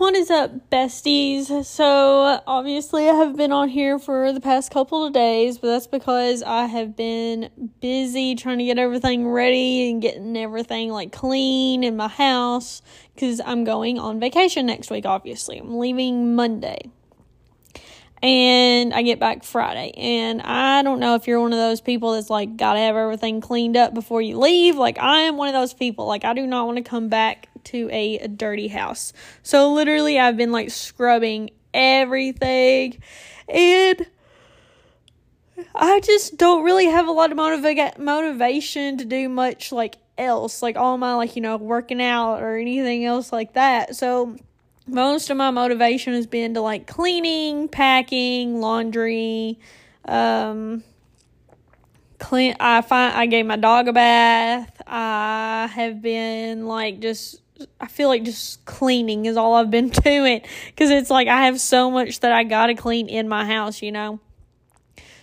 what is up, besties? So, obviously, I have been on here for the past couple of days, but that's because I have been busy trying to get everything ready and getting everything like clean in my house because I'm going on vacation next week, obviously. I'm leaving Monday and I get back Friday. And I don't know if you're one of those people that's like, gotta have everything cleaned up before you leave. Like, I am one of those people. Like, I do not want to come back to a, dirty house. So, literally, I've been like scrubbing everything. And I just don't really have a lot of motiva- motivation to do much like else, like all my like, you know, working out or anything else like that. So, most of my motivation has been to like cleaning, packing, laundry, um clean I find I gave my dog a bath. I have been like just I feel like just cleaning is all I've been doing cuz it's like I have so much that I got to clean in my house, you know.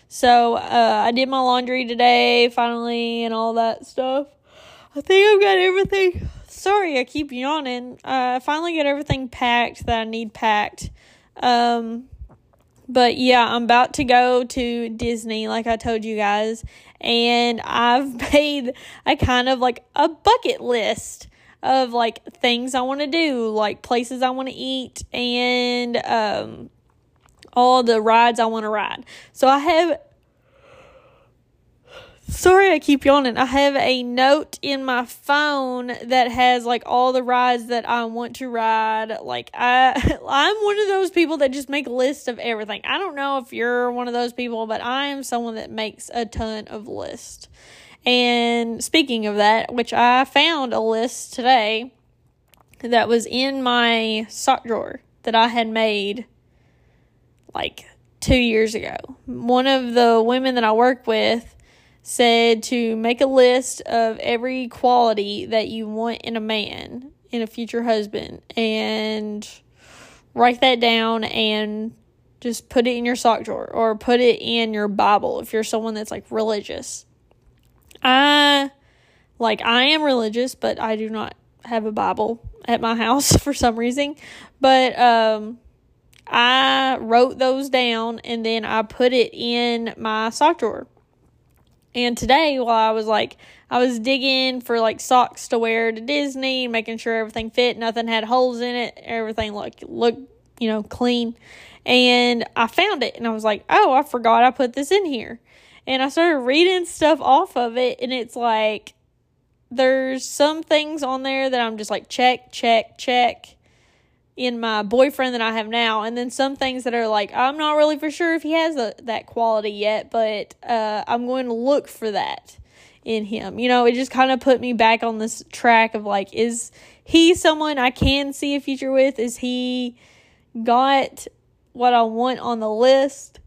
So, uh I did my laundry today finally and all that stuff. I think I've got everything sorry, I keep yawning. Uh, I finally got everything packed that I need packed. Um, but yeah, I'm about to go to Disney, like I told you guys, and I've made a kind of like a bucket list of like things I want to do, like places I want to eat, and um, all the rides I want to ride. So I have Sorry, I keep yawning. I have a note in my phone that has like all the rides that I want to ride. Like I I'm one of those people that just make a list of everything. I don't know if you're one of those people, but I am someone that makes a ton of lists. And speaking of that, which I found a list today that was in my sock drawer that I had made like 2 years ago. One of the women that I work with said to make a list of every quality that you want in a man, in a future husband, and write that down and just put it in your sock drawer or put it in your Bible if you're someone that's like religious. I like I am religious, but I do not have a Bible at my house for some reason. But um I wrote those down and then I put it in my sock drawer. And today, while I was like, I was digging for like socks to wear to Disney, making sure everything fit, nothing had holes in it, everything looked looked you know clean, and I found it, and I was like, oh, I forgot I put this in here, and I started reading stuff off of it, and it's like there's some things on there that I'm just like check, check, check in my boyfriend that I have now, and then some things that are like I'm not really for sure if he has a, that quality yet, but uh, I'm going to look for that in him. You know, it just kind of put me back on this track of like, is he someone I can see a future with? Is he got what I want on the list?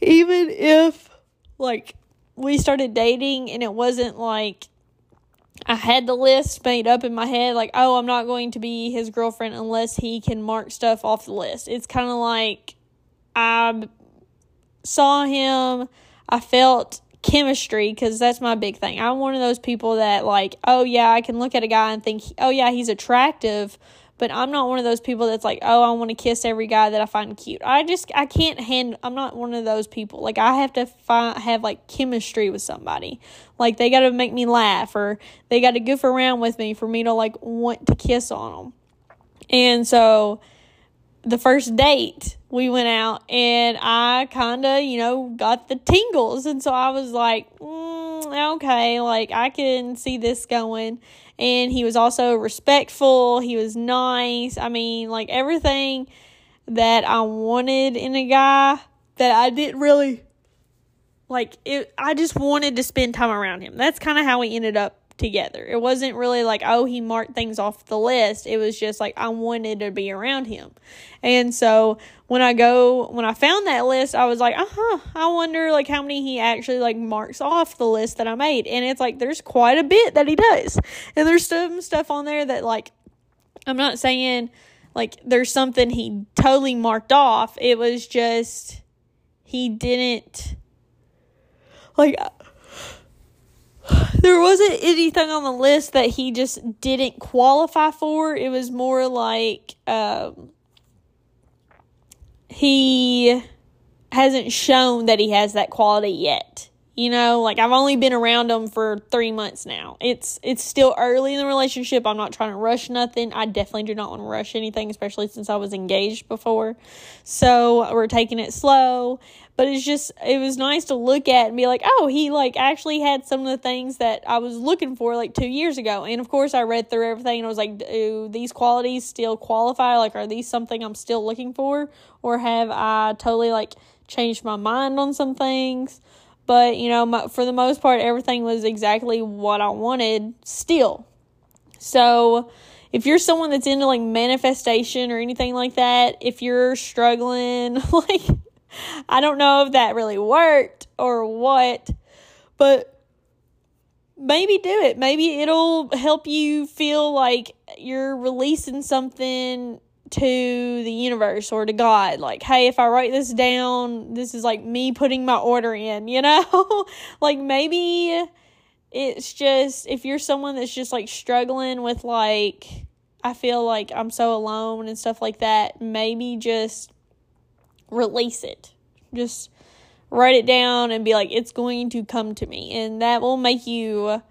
Even if like we started dating and it wasn't like I had the list made up in my head, like, oh, I'm not going to be his girlfriend unless he can mark stuff off the list. It's kind of like I saw him, I felt chemistry because that's my big thing. I'm one of those people that, like, oh, yeah, I can look at a guy and think, oh, yeah, he's attractive, but I'm not one of those people that's like, oh, I want to kiss every guy that I find cute. I just I can't handle. I'm not one of those people. Like I have to find have like chemistry with somebody. Like they got to make me laugh or they got to goof around with me for me to like want to kiss on them. And so the first date we went out and I kind of, you know, got the tingles. And so I was like, mm, okay, like I can see this going and he was also respectful. He was nice. I mean, like everything that I wanted in a guy that I didn't really like it I just wanted to spend time around him. That's kind of how we ended up together. It wasn't really like, oh, he marked things off the list. It was just like I wanted to be around him. And so when I go when I found that list, I was like, uh-huh, I wonder like how many he actually like marks off the list that I made. And it's like there's quite a bit that he does. And there's some stuff on there that like I'm not saying like there's something he totally marked off. It was just he didn't like there wasn't anything on the list that he just didn't qualify for. It was more like um, he hasn't shown that he has that quality yet. You know, like I've only been around him for three months now. It's it's still early in the relationship. I'm not trying to rush nothing. I definitely do not want to rush anything, especially since I was engaged before. So we're taking it slow. But it's just it was nice to look at and be like, oh, he like actually had some of the things that I was looking for like two years ago. And of course I read through everything and I was like, do these qualities still qualify? Like are these something I'm still looking for? Or have I totally like changed my mind on some things? But, you know, for the most part, everything was exactly what I wanted still. So, if you're someone that's into like manifestation or anything like that, if you're struggling, like, I don't know if that really worked or what, but maybe do it. Maybe it'll help you feel like you're releasing something to the universe or to God. Like, hey, if I write this down, this is like me putting my order in, you know? like, maybe it's just if you're someone that's just like struggling with, like, I feel like I'm so alone and stuff like that, maybe just release it. Just write it down and be like, it's going to come to me. And that will make you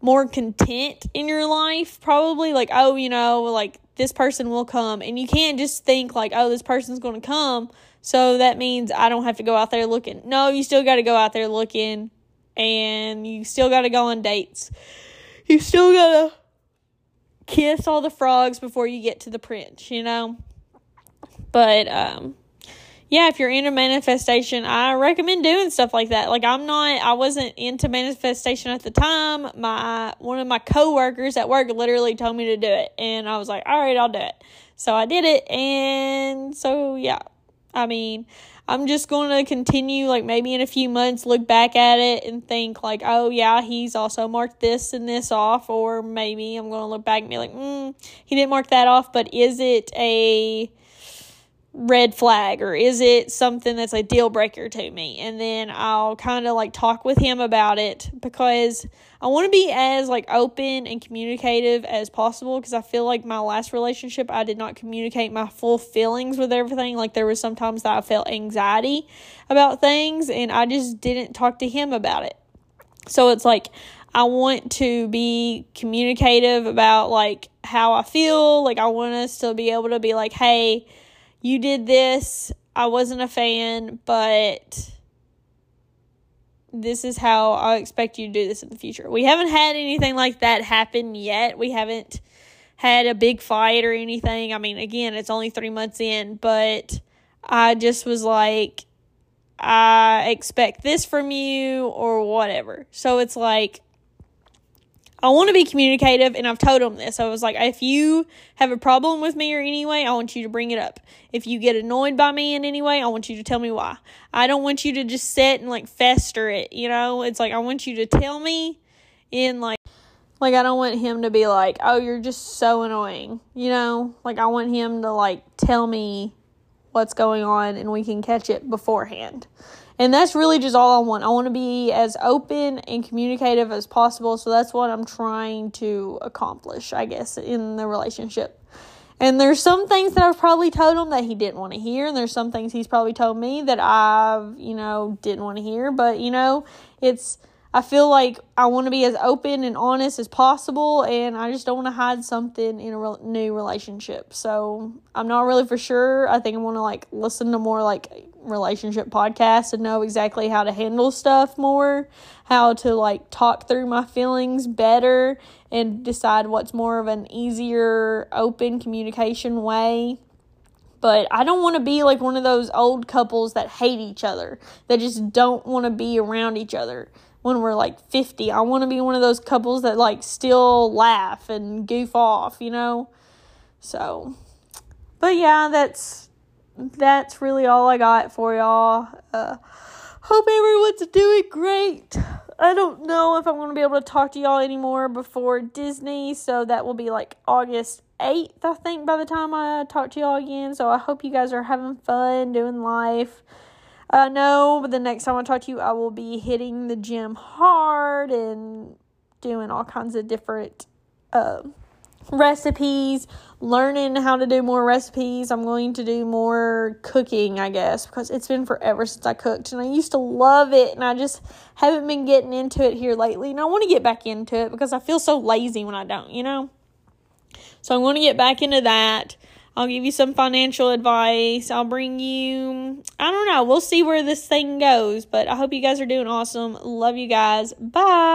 more content in your life, probably. Like, oh, you know, like this person will come. And you can't just think like, oh, this person's going to come. So that means I don't have to go out there looking. No, you still got to go out there looking and you still got to go on dates. You still got to kiss all the frogs before you get to the prince, you know? But um yeah, if you're into manifestation, I recommend doing stuff like that. Like I'm not I wasn't into manifestation at the time. My one of my coworkers at work literally told me to do it and I was like, "All right, I'll do it." So I did it and so yeah. I mean, I'm just going to continue like maybe in a few months look back at it and think like, "Oh yeah, he's also marked this and this off." Or maybe I'm going to look back and be like, "Mm, he didn't mark that off, but is it a red flag or is it something that's a deal breaker to me? And then i'll kind of like talk with him about it because i want to be as like open and communicative as possible because i feel like my last relationship i did not communicate my full feelings with everything. Like there was sometimes that i felt anxiety about things and i just didn't talk to him about it. So it's like i want to be communicative about like how i feel. Like i want us to be able to be like hey you did this. I wasn't a fan, but this is how I expect you to do this in the future. We haven't had anything like that happen yet. We haven't had a big fight or anything. I mean, again, it's only three months in, but I just was like, I expect this from you or whatever. So it's like, I want to be communicative, and I've told him this. I was like, if you have a problem with me or any way, I want you to bring it up. If you get annoyed by me in any way, I want you to tell me why. I don't want you to just sit and like fester it, you know? It's like I want you to tell me in like like I don't want him to be like, "Oh, you're just so annoying." You know? Like I want him to like tell me what's going on and we can catch it beforehand. And that's really just all I want. I want to be as open and communicative as possible. So that's what I'm trying to accomplish, I guess, in the relationship. And there's some things that I've probably told him that he didn't want to hear, and there's some things he's probably told me that I've, you know, didn't want to hear. But, you know, it's I feel like I want to be as open and honest as possible, and I just don't want to hide something in a re- new relationship. So I'm not really for sure. I think I want to like listen to more like relationship podcasts and know exactly how to handle stuff more, how to like talk through my feelings better, and decide what's more of an easier, open communication way but I don't want to be like one of those old couples that hate each other, that just don't want to be around each other when we're like 50. I want to be one of those couples that like still laugh and goof off, you know? So, but yeah, that's that's really all I got for y'all. Uh, hope everyone's doing great. I don't know if I'm going to be able to talk to y'all anymore before Disney, so that will be like August 8th, I think, by the time I talk to y'all again. So I hope you guys are having fun doing life. Uh, no, but the next time I talk to you, I will be hitting the gym hard and doing all kinds of different uh, recipes, learning how to do more recipes. I'm going to do more cooking, I guess, because it's been forever since I cooked and I used to love it and I just haven't been getting into it here lately. And I want to get back into it because I feel so lazy when I don't, you know? So I'm going to get back into that. I'll give you some financial advice. I'll bring you, I don't know, we'll see where this thing goes, but I hope you guys are doing awesome. Love you guys. Bye.